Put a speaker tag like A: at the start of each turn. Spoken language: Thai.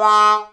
A: Wow.